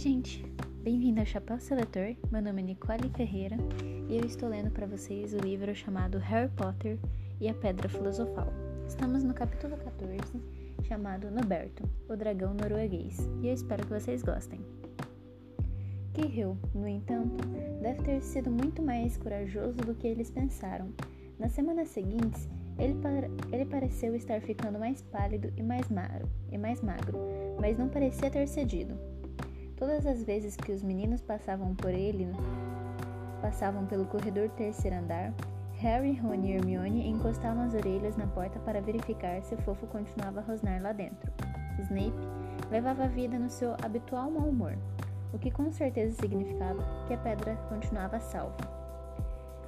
gente! Bem-vindo ao Chapéu Seletor. Meu nome é Nicole Ferreira e eu estou lendo para vocês o livro chamado Harry Potter e a Pedra Filosofal. Estamos no capítulo 14, chamado Noberto, o dragão norueguês, e eu espero que vocês gostem. Kirill, no entanto, deve ter sido muito mais corajoso do que eles pensaram. Nas semanas seguintes, ele, ele pareceu estar ficando mais pálido e mais e mais magro, mas não parecia ter cedido. Todas as vezes que os meninos passavam por ele, passavam pelo corredor terceiro andar, Harry, Ron e Hermione encostavam as orelhas na porta para verificar se o fofo continuava a rosnar lá dentro. Snape levava a vida no seu habitual mau humor, o que com certeza significava que a pedra continuava salva.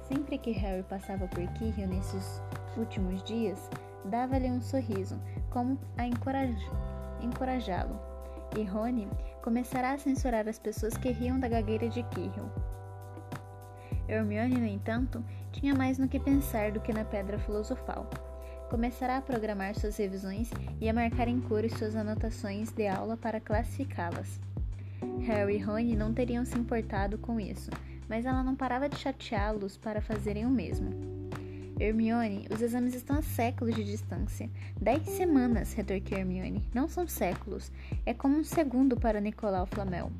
Sempre que Harry passava por Quirrell nesses últimos dias, dava-lhe um sorriso, como a encorajá-lo. E Rony começará a censurar as pessoas que riam da gagueira de Quirrell. Hermione, no entanto, tinha mais no que pensar do que na pedra filosofal. Começará a programar suas revisões e a marcar em cores suas anotações de aula para classificá-las. Harry e Rony não teriam se importado com isso, mas ela não parava de chateá-los para fazerem o mesmo. Hermione, os exames estão a séculos de distância. Dez semanas, retorquiu Hermione. Não são séculos. É como um segundo para Nicolau Flamel.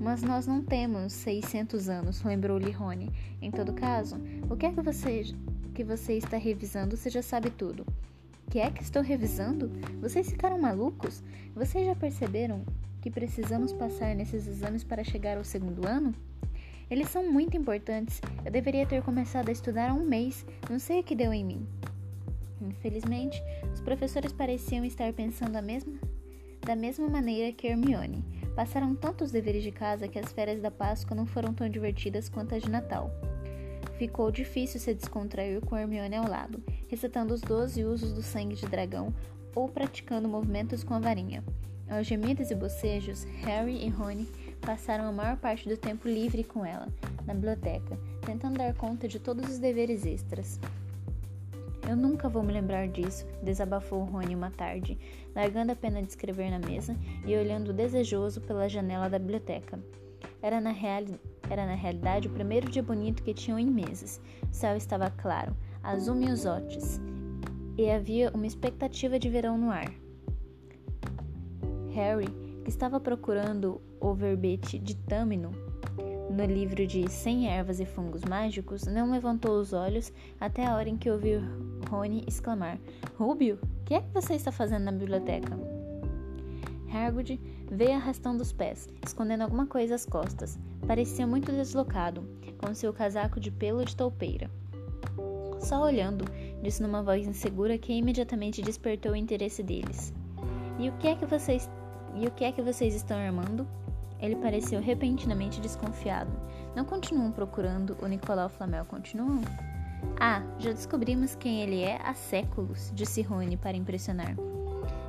Mas nós não temos 600 anos, lembrou-lhe Rony. Em todo caso, o que é que você, que você está revisando? Você já sabe tudo. Que é que estou revisando? Vocês ficaram malucos? Vocês já perceberam que precisamos passar nesses exames para chegar ao segundo ano? Eles são muito importantes. Eu deveria ter começado a estudar há um mês. Não sei o que deu em mim. Infelizmente, os professores pareciam estar pensando mesma, da mesma maneira que Hermione. Passaram tantos deveres de casa que as férias da Páscoa não foram tão divertidas quanto as de Natal. Ficou difícil se descontrair com Hermione ao lado, recitando os doze usos do sangue de dragão ou praticando movimentos com a varinha. Aos gemidos e bocejos, Harry e Rony passaram a maior parte do tempo livre com ela, na biblioteca, tentando dar conta de todos os deveres extras. Eu nunca vou me lembrar disso, desabafou Rony uma tarde, largando a pena de escrever na mesa e olhando desejoso pela janela da biblioteca. Era na, reali era na realidade o primeiro dia bonito que tinham em meses. O céu estava claro, azul os e havia uma expectativa de verão no ar. Harry, que estava procurando o verbete de Tâmino no livro de Cem Ervas e Fungos Mágicos, não levantou os olhos até a hora em que ouviu Rony exclamar: Rubio, o que é que você está fazendo na biblioteca? Hagrid veio arrastando os pés, escondendo alguma coisa às costas. Parecia muito deslocado, com seu casaco de pelo de toupeira. Só olhando, disse numa voz insegura que imediatamente despertou o interesse deles. E o que é que vocês e o que é que vocês estão armando? Ele pareceu repentinamente desconfiado. Não continuam procurando o Nicolau Flamel, continuam? Ah, já descobrimos quem ele é há séculos, disse Rony para impressionar.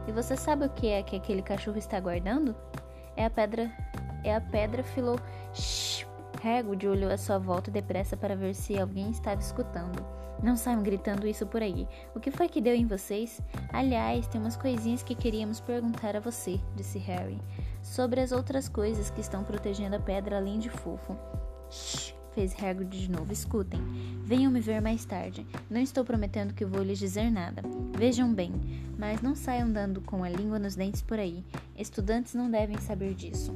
E você sabe o que é que aquele cachorro está guardando? É a pedra. É a pedra filo. Shhh! Hagrid olhou à sua volta depressa para ver se alguém estava escutando. Não saiam gritando isso por aí. O que foi que deu em vocês? Aliás, tem umas coisinhas que queríamos perguntar a você, disse Harry. Sobre as outras coisas que estão protegendo a pedra além de fofo. Shh, fez Hagrid de novo. Escutem. Venham me ver mais tarde. Não estou prometendo que vou lhes dizer nada. Vejam bem, mas não saiam dando com a língua nos dentes por aí. Estudantes não devem saber disso.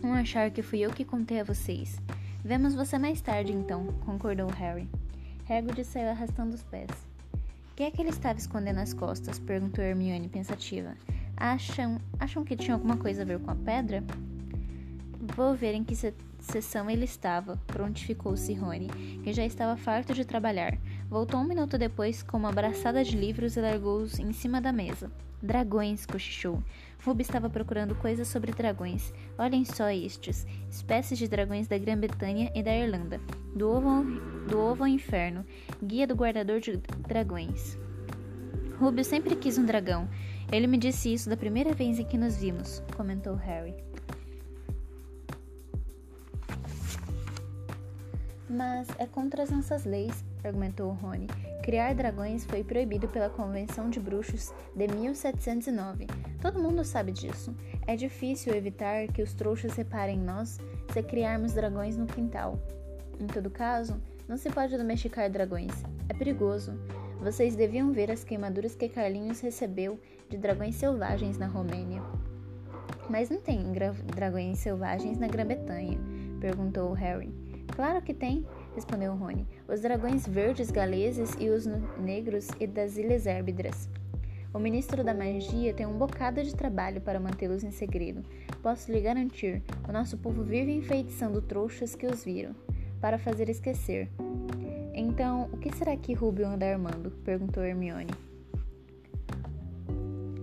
Vão achar que fui eu que contei a vocês. Vemos você mais tarde, então, concordou Harry. Hagrid saiu arrastando os pés. O que é que ele estava escondendo nas costas? perguntou Hermione pensativa. Acham, acham que tinha alguma coisa a ver com a pedra? Vou ver em que se sessão ele estava, prontificou-se Rony, que já estava farto de trabalhar. Voltou um minuto depois com uma abraçada de livros e largou-os em cima da mesa. Dragões, cochichou. Ruby estava procurando coisas sobre dragões. Olhem só estes: espécies de dragões da Grã-Bretanha e da Irlanda. Do ovo, ao, do ovo ao inferno. Guia do guardador de dragões. Rubio sempre quis um dragão. Ele me disse isso da primeira vez em que nos vimos, comentou Harry. Mas é contra as nossas leis, argumentou Rony. Criar dragões foi proibido pela Convenção de Bruxos de 1709. Todo mundo sabe disso. É difícil evitar que os trouxas reparem em nós se criarmos dragões no quintal. Em todo caso, não se pode domesticar dragões. É perigoso. Vocês deviam ver as queimaduras que Carlinhos recebeu de dragões selvagens na Romênia. Mas não tem dragões selvagens na Grã-Bretanha? perguntou Harry. Claro que tem, respondeu Rony. Os dragões verdes galeses e os negros e das Ilhas Hérbidras. O ministro da magia tem um bocado de trabalho para mantê-los em segredo. Posso lhe garantir, o nosso povo vive enfeitiçando trouxas que os viram, para fazer esquecer. Então, o que será que Rubio anda armando? perguntou Hermione.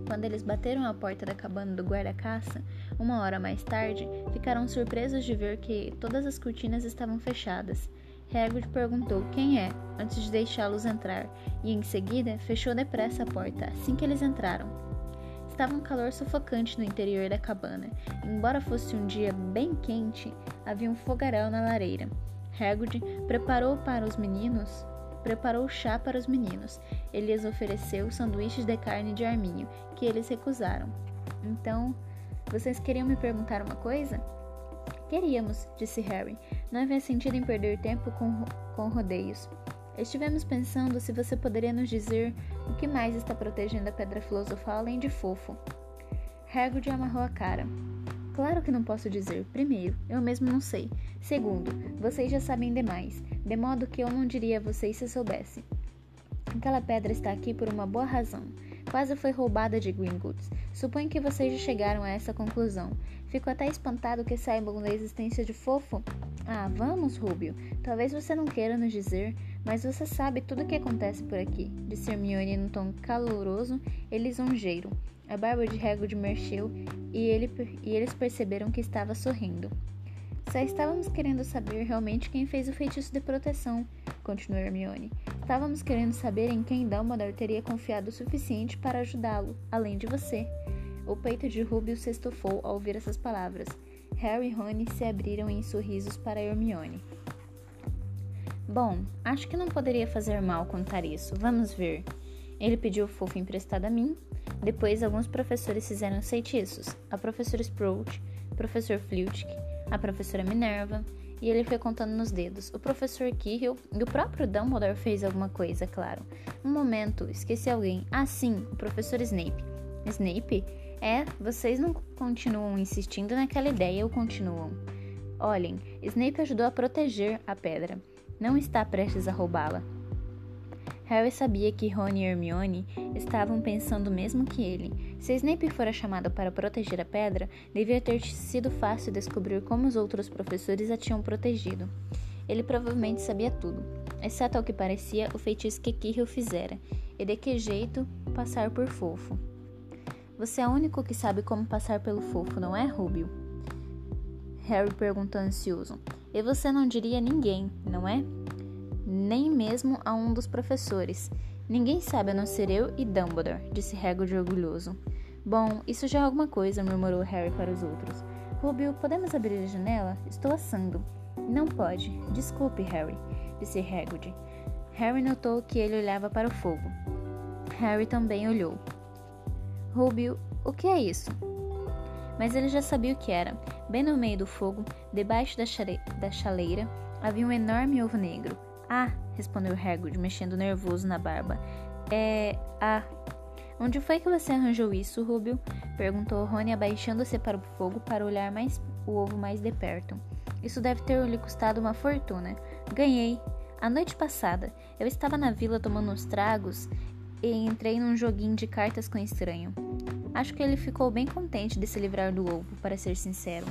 Quando eles bateram a porta da cabana do guarda-caça, uma hora mais tarde, ficaram surpresos de ver que todas as cortinas estavam fechadas. Hagrid perguntou quem é, antes de deixá-los entrar, e em seguida fechou depressa a porta assim que eles entraram. Estava um calor sufocante no interior da cabana. Embora fosse um dia bem quente, havia um fogaréu na lareira. Hagrid preparou para os meninos preparou chá para os meninos. Ele lhes ofereceu sanduíches de carne de arminho, que eles recusaram. Então, vocês queriam me perguntar uma coisa? Queríamos, disse Harry. Não havia sentido em perder tempo com, com rodeios. Estivemos pensando se você poderia nos dizer o que mais está protegendo a pedra filosofal além de fofo. Hagrid amarrou a cara. Claro que não posso dizer. Primeiro, eu mesmo não sei. Segundo, vocês já sabem demais, de modo que eu não diria a vocês se soubesse. Aquela pedra está aqui por uma boa razão. Quase foi roubada de Gringotts. Suponho que vocês já chegaram a essa conclusão. Fico até espantado que saibam da existência de Fofo. Ah, vamos, Rubio. Talvez você não queira nos dizer, mas você sabe tudo o que acontece por aqui, disse Hermione num tom caloroso e lisonjeiro. A barba de Hagrid mexeu e, ele, e eles perceberam que estava sorrindo. Só estávamos querendo saber realmente quem fez o feitiço de proteção, continuou Hermione. Estávamos querendo saber em quem Dumbledore teria confiado o suficiente para ajudá-lo, além de você. O peito de Rubio se estufou ao ouvir essas palavras. Harry e Rony se abriram em sorrisos para Hermione. Bom, acho que não poderia fazer mal contar isso. Vamos ver. Ele pediu o fofo emprestado a mim. Depois, alguns professores fizeram feitiços. A professora Sprout, professor Flitwick, a professora Minerva, e ele foi contando nos dedos. O professor Quirrell e o próprio Dumbledore fez alguma coisa, claro. Um momento, esqueci alguém. Ah, sim, o professor Snape. Snape? É, vocês não continuam insistindo naquela ideia ou continuam? Olhem, Snape ajudou a proteger a pedra. Não está prestes a roubá-la. Harry sabia que Rony e Hermione estavam pensando o mesmo que ele. Se Snape fora chamado para proteger a pedra, devia ter sido fácil descobrir como os outros professores a tinham protegido. Ele provavelmente sabia tudo, exceto ao que parecia o feitiço que Quirrell fizera, e de que jeito passar por fofo. Você é o único que sabe como passar pelo fofo, não é, Rubio? Harry perguntou ansioso. E você não diria a ninguém, não é? Nem mesmo a um dos professores. Ninguém sabe a não ser eu e Dumbledore, disse Hagrid orgulhoso. Bom, isso já é alguma coisa, murmurou Harry para os outros. Rubio, podemos abrir a janela? Estou assando. Não pode. Desculpe, Harry, disse Hagrid. Harry notou que ele olhava para o fogo. Harry também olhou. Rubio, o que é isso? Mas ele já sabia o que era. Bem no meio do fogo, debaixo da, da chaleira, havia um enorme ovo negro. Ah, respondeu Hagrid, mexendo nervoso na barba. É. Ah. Onde foi que você arranjou isso, Rubio? perguntou Rony, abaixando-se para o fogo para olhar mais o ovo mais de perto. Isso deve ter lhe custado uma fortuna. Ganhei. A noite passada, eu estava na vila tomando uns tragos e entrei num joguinho de cartas com estranho. Acho que ele ficou bem contente de se livrar do ovo, para ser sincero.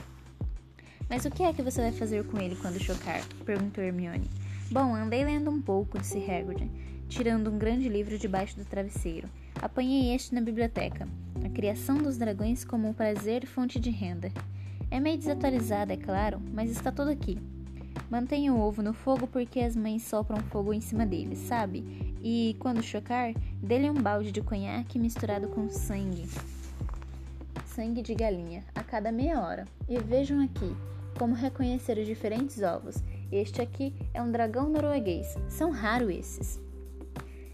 Mas o que é que você vai fazer com ele quando chocar? perguntou Hermione. Bom, andei lendo um pouco, disse Hagrid, tirando um grande livro debaixo do travesseiro. Apanhei este na biblioteca. A criação dos dragões como um prazer e fonte de renda. É meio desatualizado, é claro, mas está tudo aqui. Mantenha o ovo no fogo porque as mães sopram fogo em cima dele, sabe? E, quando chocar, dê-lhe um balde de conhaque misturado com sangue. Sangue de galinha, a cada meia hora. E vejam aqui como reconhecer os diferentes ovos. Este aqui é um dragão norueguês. São raros esses.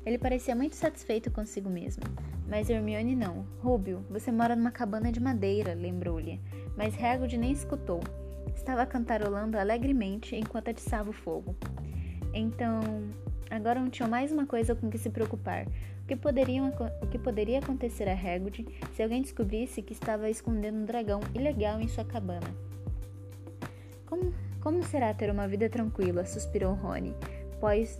Ele parecia muito satisfeito consigo mesmo. Mas Hermione não. Rubio, você mora numa cabana de madeira, lembrou-lhe. Mas Hagrid nem escutou. Estava cantarolando alegremente enquanto atiçava o fogo. Então, agora não tinham mais uma coisa com que se preocupar. O que, poderiam, o que poderia acontecer a Hagrid se alguém descobrisse que estava escondendo um dragão ilegal em sua cabana? Como, como será ter uma vida tranquila? suspirou Rony, pois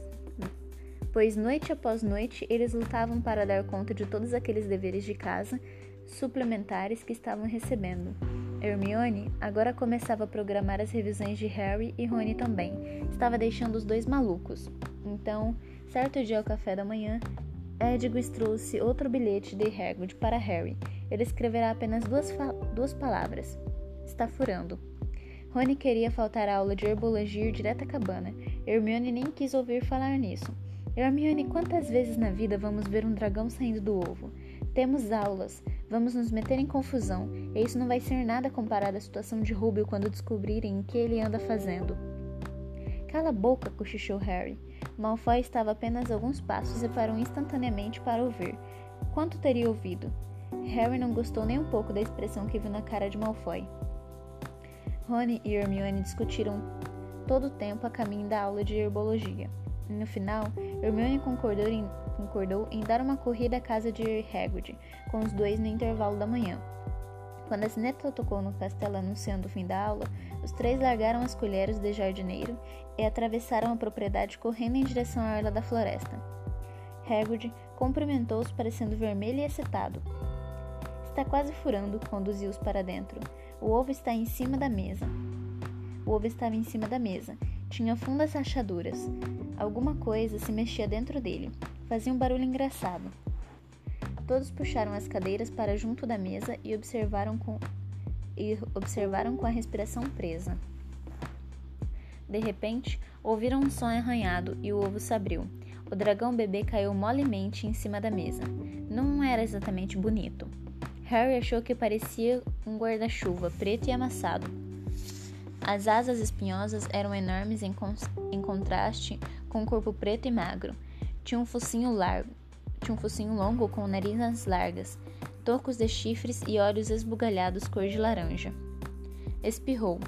pois noite após noite eles lutavam para dar conta de todos aqueles deveres de casa suplementares que estavam recebendo. Hermione agora começava a programar as revisões de Harry e Rony também. Estava deixando os dois malucos. Então, certo dia ao café da manhã, Edwin trouxe outro bilhete de Hagrid para Harry. Ele escreverá apenas duas, duas palavras. Está furando. Rony queria faltar a aula de herbologia direto à cabana. Hermione nem quis ouvir falar nisso. Hermione, quantas vezes na vida vamos ver um dragão saindo do ovo? Temos aulas, vamos nos meter em confusão, e isso não vai ser nada comparado à situação de Rubio quando descobrirem o que ele anda fazendo. Cala a boca, cochichou Harry. Malfoy estava apenas alguns passos e parou instantaneamente para ouvir. Quanto teria ouvido? Harry não gostou nem um pouco da expressão que viu na cara de Malfoy. Rony e Hermione discutiram todo o tempo a caminho da aula de herbologia. No final, Hermione concordou em, concordou em dar uma corrida à casa de Hagrid, com os dois no intervalo da manhã. Quando a sineta tocou no castelo anunciando o fim da aula, os três largaram as colheres de jardineiro e atravessaram a propriedade correndo em direção à orla da floresta. Hagrid cumprimentou-os parecendo vermelho e excitado. Está quase furando, conduziu-os para dentro. O ovo está em cima da mesa. O ovo estava em cima da mesa, tinha fundas rachaduras. Alguma coisa se mexia dentro dele. Fazia um barulho engraçado. Todos puxaram as cadeiras para junto da mesa e observaram com, e observaram com a respiração presa. De repente, ouviram um som arranhado e o ovo se abriu. O dragão bebê caiu molemente em cima da mesa. Não era exatamente bonito. Harry achou que parecia um guarda-chuva preto e amassado. As asas espinhosas eram enormes em, con em contraste com o corpo preto e magro. Tinha um focinho largo, tinha um focinho longo com narinas largas, tocos de chifres e olhos esbugalhados cor de laranja. Espirrou.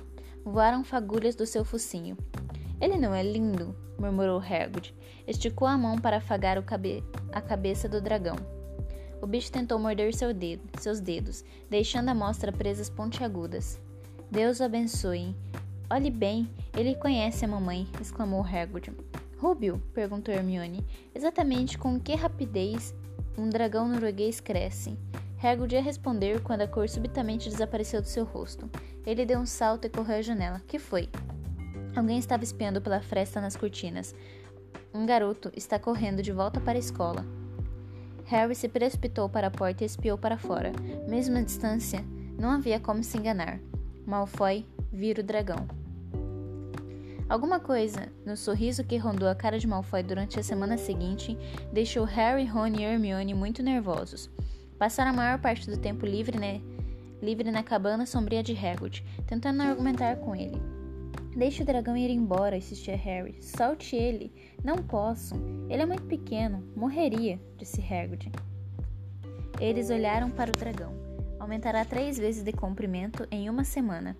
Voaram fagulhas do seu focinho. Ele não é lindo, murmurou Hagrid. Esticou a mão para afagar cabe a cabeça do dragão. O bicho tentou morder seu dedo, seus dedos, deixando à mostra presas pontiagudas. Deus o abençoe. Olhe bem, ele conhece a mamãe, exclamou Hagrid. Rubio, perguntou Hermione, exatamente com que rapidez um dragão norueguês cresce? Hagrid ia responder quando a cor subitamente desapareceu do seu rosto. Ele deu um salto e correu à janela. Que foi? Alguém estava espiando pela fresta nas cortinas. Um garoto está correndo de volta para a escola. Harry se precipitou para a porta e espiou para fora. Mesmo à distância, não havia como se enganar. Malfoy vira o dragão. Alguma coisa no sorriso que rondou a cara de Malfoy durante a semana seguinte deixou Harry, Ron e Hermione muito nervosos. Passaram a maior parte do tempo livre, né? livre na cabana sombria de Hagrid, tentando argumentar com ele. Deixe o dragão ir embora, insistia Harry. Solte ele. Não posso. Ele é muito pequeno. Morreria, disse Hagrid. Eles olharam para o dragão aumentará três vezes de comprimento em uma semana.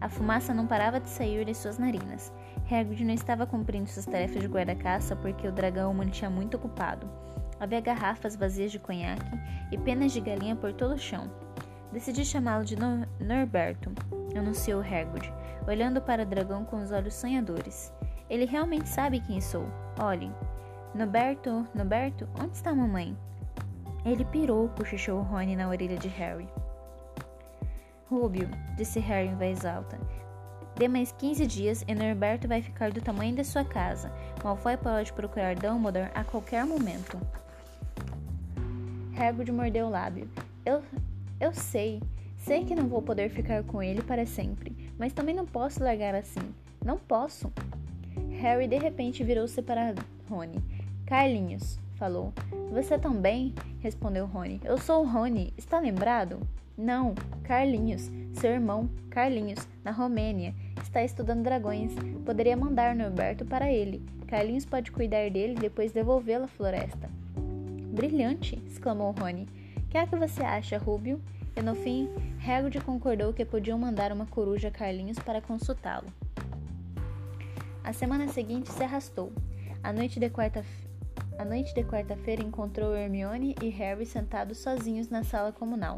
A fumaça não parava de sair de suas narinas. Hagrid não estava cumprindo suas tarefas de guarda-caça porque o dragão o mantinha muito ocupado. Havia garrafas vazias de conhaque e penas de galinha por todo o chão. Decidi chamá-lo de Norberto, anunciou Hagrid, olhando para o dragão com os olhos sonhadores. Ele realmente sabe quem sou. Olhem. Norberto, Norberto, onde está a mamãe? Ele pirou, cochichou Rony na orelha de Harry. Rubio, disse Harry em voz alta. Dê mais 15 dias e Norberto vai ficar do tamanho de sua casa. Malfoy pode procurar Dumbledore a qualquer momento. Hagrid mordeu o lábio. Eu, eu sei. Sei que não vou poder ficar com ele para sempre, mas também não posso largar assim. Não posso. Harry de repente virou-se para Rony. Carlinhos, falou. Você também? respondeu Rony. Eu sou o Rony, está lembrado? Não, Carlinhos, seu irmão, Carlinhos, na Romênia. está estudando dragões. Poderia mandar Norberto para ele. Carlinhos pode cuidar dele e depois devolvê-lo à floresta. Brilhante! exclamou Rony. Que é que você acha, Rubio? E no fim, Hagrid concordou que podiam mandar uma coruja a Carlinhos para consultá-lo. A semana seguinte se arrastou. A noite de quarta-feira a noite de quarta-feira encontrou Hermione e Harry sentados sozinhos na sala comunal.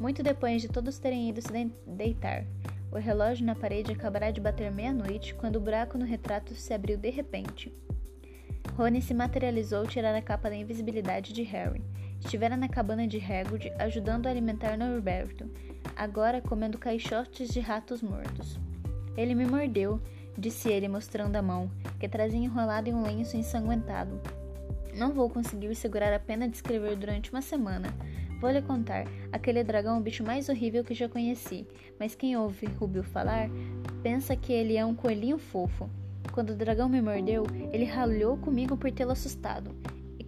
Muito depois de todos terem ido se deitar, o relógio na parede acabará de bater meia-noite quando o buraco no retrato se abriu de repente. Rony se materializou tirar a capa da invisibilidade de Harry. Estivera na cabana de Hagrid, ajudando a alimentar Norberto, agora comendo caixotes de ratos mortos. Ele me mordeu, disse ele mostrando a mão, que trazia enrolada em um lenço ensanguentado. Não vou conseguir segurar a pena de escrever durante uma semana. Vou lhe contar, aquele dragão é o bicho mais horrível que já conheci, mas quem ouve Rubio falar pensa que ele é um coelhinho fofo. Quando o dragão me mordeu, ele ralhou comigo por tê-lo assustado,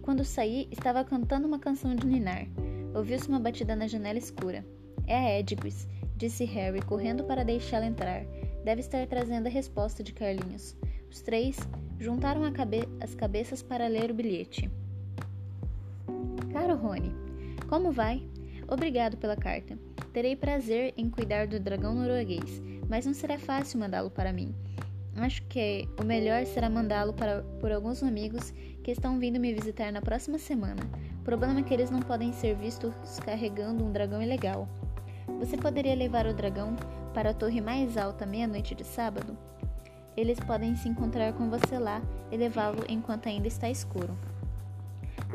quando saí, estava cantando uma canção de ninar. Ouviu-se uma batida na janela escura. É a Edgwis, disse Harry, correndo para deixá-la entrar. Deve estar trazendo a resposta de Carlinhos. Os três juntaram cabe as cabeças para ler o bilhete. Caro Rony, como vai? Obrigado pela carta. Terei prazer em cuidar do dragão norueguês, mas não será fácil mandá-lo para mim. Acho que o melhor será mandá-lo por alguns amigos que estão vindo me visitar na próxima semana. O problema é que eles não podem ser vistos carregando um dragão ilegal. Você poderia levar o dragão para a torre mais alta meia-noite de sábado? Eles podem se encontrar com você lá e levá-lo enquanto ainda está escuro.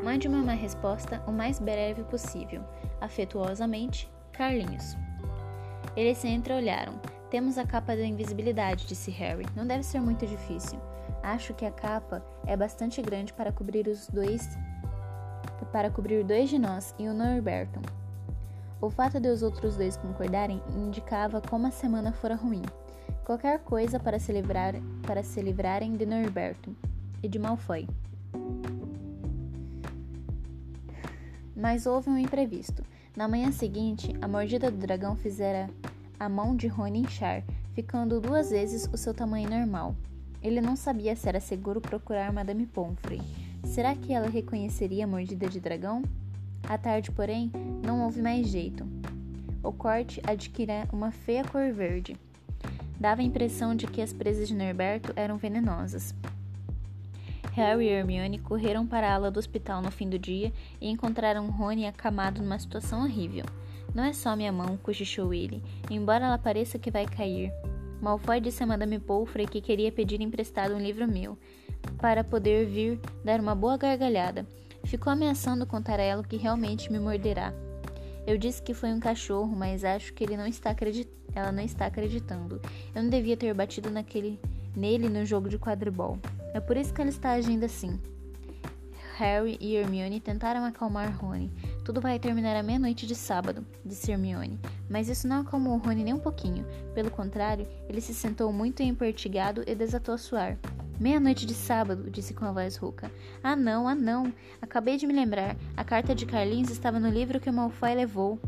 Mande-me uma resposta o mais breve possível. Afetuosamente, Carlinhos. Eles se entreolharam. Temos a capa da invisibilidade, disse Harry. Não deve ser muito difícil. Acho que a capa é bastante grande para cobrir os dois para cobrir dois de nós e o Norberto. O fato de os outros dois concordarem indicava como a semana fora ruim. Qualquer coisa para se, livrar, para se livrarem de Norberto e de Malfoy. Mas houve um imprevisto. Na manhã seguinte, a mordida do dragão fizera a mão de Rony inchar, ficando duas vezes o seu tamanho normal. Ele não sabia se era seguro procurar Madame Pomfrey. Será que ela reconheceria a mordida de dragão? À tarde, porém, não houve mais jeito. O corte adquira uma feia cor verde. Dava a impressão de que as presas de Norberto eram venenosas. Harry e Hermione correram para a ala do hospital no fim do dia e encontraram Rony acamado numa situação horrível. Não é só minha mão, cochichou ele, embora ela pareça que vai cair. Malfoy disse a Madame Pomfrey que queria pedir emprestado um livro meu, para poder vir dar uma boa gargalhada. Ficou ameaçando contar a ela que realmente me morderá. Eu disse que foi um cachorro, mas acho que ele não está acredit... ela não está acreditando. Eu não devia ter batido naquele... nele no jogo de quadribol. É por isso que ela está agindo assim. Harry e Hermione tentaram acalmar Rony. Tudo vai terminar à meia-noite de sábado, disse Hermione. Mas isso não acalmou Rony nem um pouquinho. Pelo contrário, ele se sentou muito empertigado e desatou a suar. Meia-noite de sábado, disse com a voz rouca. Ah, não, ah, não. Acabei de me lembrar. A carta de Carlinhos estava no livro que o Malfoy levou.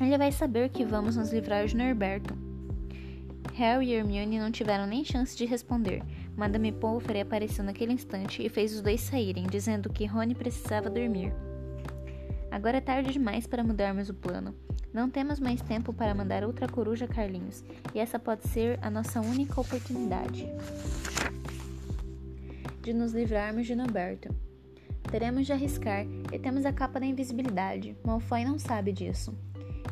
Ele vai saber que vamos nos livrar de Norberto. Harry e Hermione não tiveram nem chance de responder. Madame Pomfrey apareceu naquele instante e fez os dois saírem, dizendo que Rony precisava dormir. Agora é tarde demais para mudarmos o plano. Não temos mais tempo para mandar outra coruja Carlinhos, e essa pode ser a nossa única oportunidade de nos livrarmos de Norberto. Teremos de arriscar e temos a capa da invisibilidade. Malfoy não sabe disso.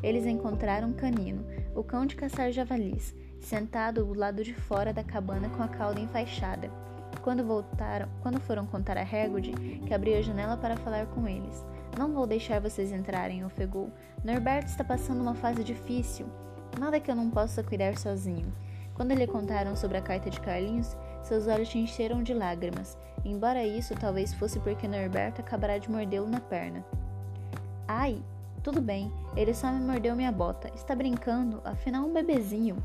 Eles encontraram Canino, o cão de caçar javalis, sentado do lado de fora da cabana com a cauda enfaixada. Quando voltaram, quando foram contar a Hagrid, que abriu a janela para falar com eles. Não vou deixar vocês entrarem, ofegou. Norberto está passando uma fase difícil. Nada que eu não possa cuidar sozinho. Quando lhe contaram sobre a carta de Carlinhos, seus olhos se encheram de lágrimas, embora isso talvez fosse porque Norberto acabará de mordê-lo na perna. Ai, tudo bem, ele só me mordeu minha bota. Está brincando, afinal um bebezinho.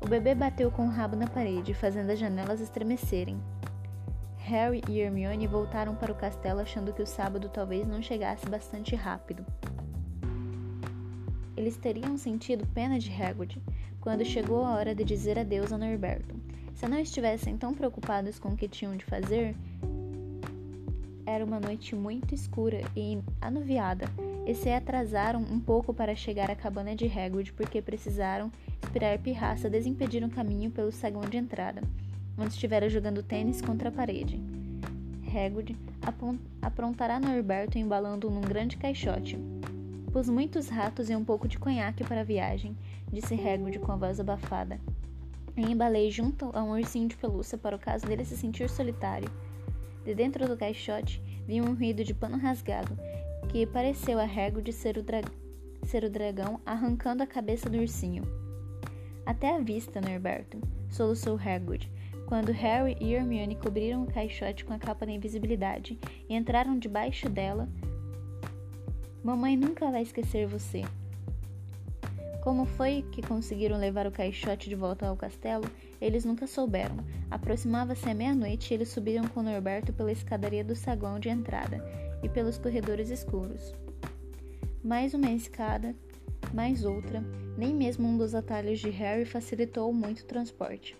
O bebê bateu com o rabo na parede, fazendo as janelas estremecerem. Harry e Hermione voltaram para o castelo achando que o sábado talvez não chegasse bastante rápido. Eles teriam sentido pena de Hagrid. quando chegou a hora de dizer adeus a Norberto. Se não estivessem tão preocupados com o que tinham de fazer, era uma noite muito escura e anuviada, e se atrasaram um pouco para chegar à cabana de Hagrid porque precisaram esperar Pirraça desimpedir um caminho pelo saguão de entrada, onde estivera jogando tênis contra a parede. Hagrid aprontará Norberto embalando-o num grande caixote. Pus muitos ratos e um pouco de conhaque para a viagem, disse Hagrid com a voz abafada. E embalei junto a um ursinho de pelúcia para o caso dele se sentir solitário. De dentro do caixote vi um ruído de pano rasgado, que pareceu a Hagrid ser o, dra ser o dragão arrancando a cabeça do ursinho. Até a vista, Norberto, soluçou Hagrid, quando Harry e Hermione cobriram o caixote com a capa da invisibilidade e entraram debaixo dela. Mamãe nunca vai esquecer você. Como foi que conseguiram levar o caixote de volta ao castelo, eles nunca souberam. Aproximava-se a meia-noite e eles subiram com Norberto pela escadaria do saguão de entrada e pelos corredores escuros. Mais uma escada, mais outra, nem mesmo um dos atalhos de Harry facilitou muito o transporte.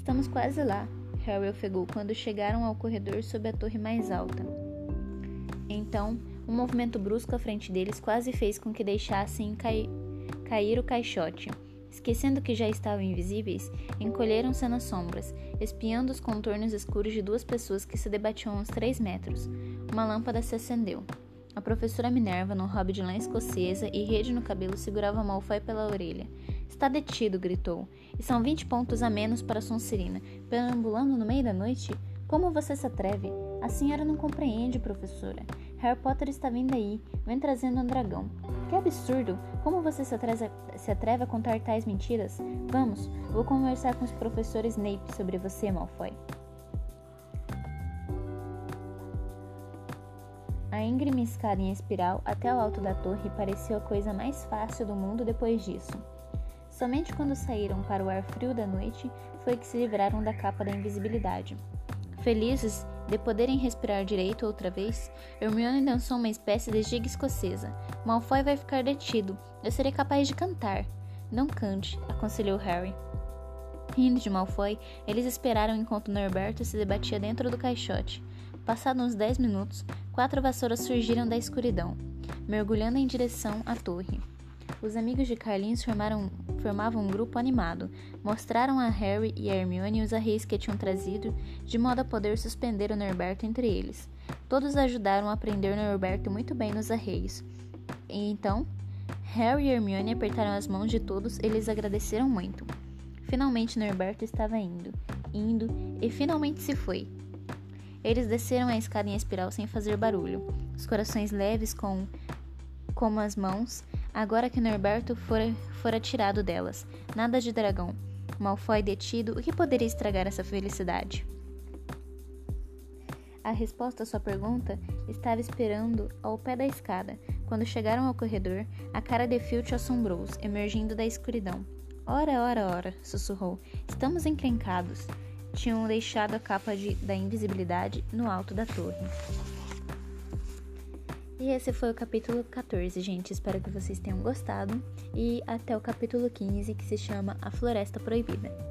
Estamos quase lá, Harry ofegou quando chegaram ao corredor sob a torre mais alta. Então, um movimento brusco à frente deles quase fez com que deixassem cair cair o caixote. Esquecendo que já estavam invisíveis, encolheram-se nas sombras, espiando os contornos escuros de duas pessoas que se debatiam a uns três metros. Uma lâmpada se acendeu. A professora Minerva, no hobby de lã escocesa e rede no cabelo, segurava Malfoy pela orelha. Está detido, gritou. E são vinte pontos a menos para Sonserina. Perambulando no meio da noite? Como você se atreve? A senhora não compreende, professora. Harry Potter está vindo aí. Vem trazendo um dragão. Que absurdo! Como você se atreve, se atreve a contar tais mentiras? Vamos, vou conversar com os professores Snape sobre você, Malfoy. A íngreme escada em espiral até o alto da torre pareceu a coisa mais fácil do mundo depois disso. Somente quando saíram para o ar frio da noite foi que se livraram da capa da invisibilidade. Felizes de poderem respirar direito outra vez, Hermione dançou uma espécie de giga escocesa. Malfoy vai ficar detido. Eu serei capaz de cantar. Não cante, aconselhou Harry. Rindo de Malfoy, eles esperaram enquanto Norberto se debatia dentro do caixote. Passados uns dez minutos, quatro vassouras surgiram da escuridão, mergulhando em direção à torre. Os amigos de Carlinhos formaram, formavam um grupo animado. Mostraram a Harry e a Hermione os arreios que tinham trazido, de modo a poder suspender o Norberto entre eles. Todos ajudaram a prender Norberto muito bem nos arreios. E então, Harry e Hermione apertaram as mãos de todos e lhes agradeceram muito. Finalmente Norberto estava indo, indo e finalmente se foi. Eles desceram a escada em espiral sem fazer barulho, os corações leves com como as mãos, agora que Norberto fora, fora tirado delas. Nada de dragão. Malfoy detido, o que poderia estragar essa felicidade? A resposta à sua pergunta estava esperando ao pé da escada. Quando chegaram ao corredor, a cara de Filch assombrou-os, emergindo da escuridão. Ora, ora, ora, sussurrou. Estamos encrencados. Tinham deixado a capa de, da invisibilidade no alto da torre. E esse foi o capítulo 14, gente. Espero que vocês tenham gostado. E até o capítulo 15, que se chama A Floresta Proibida.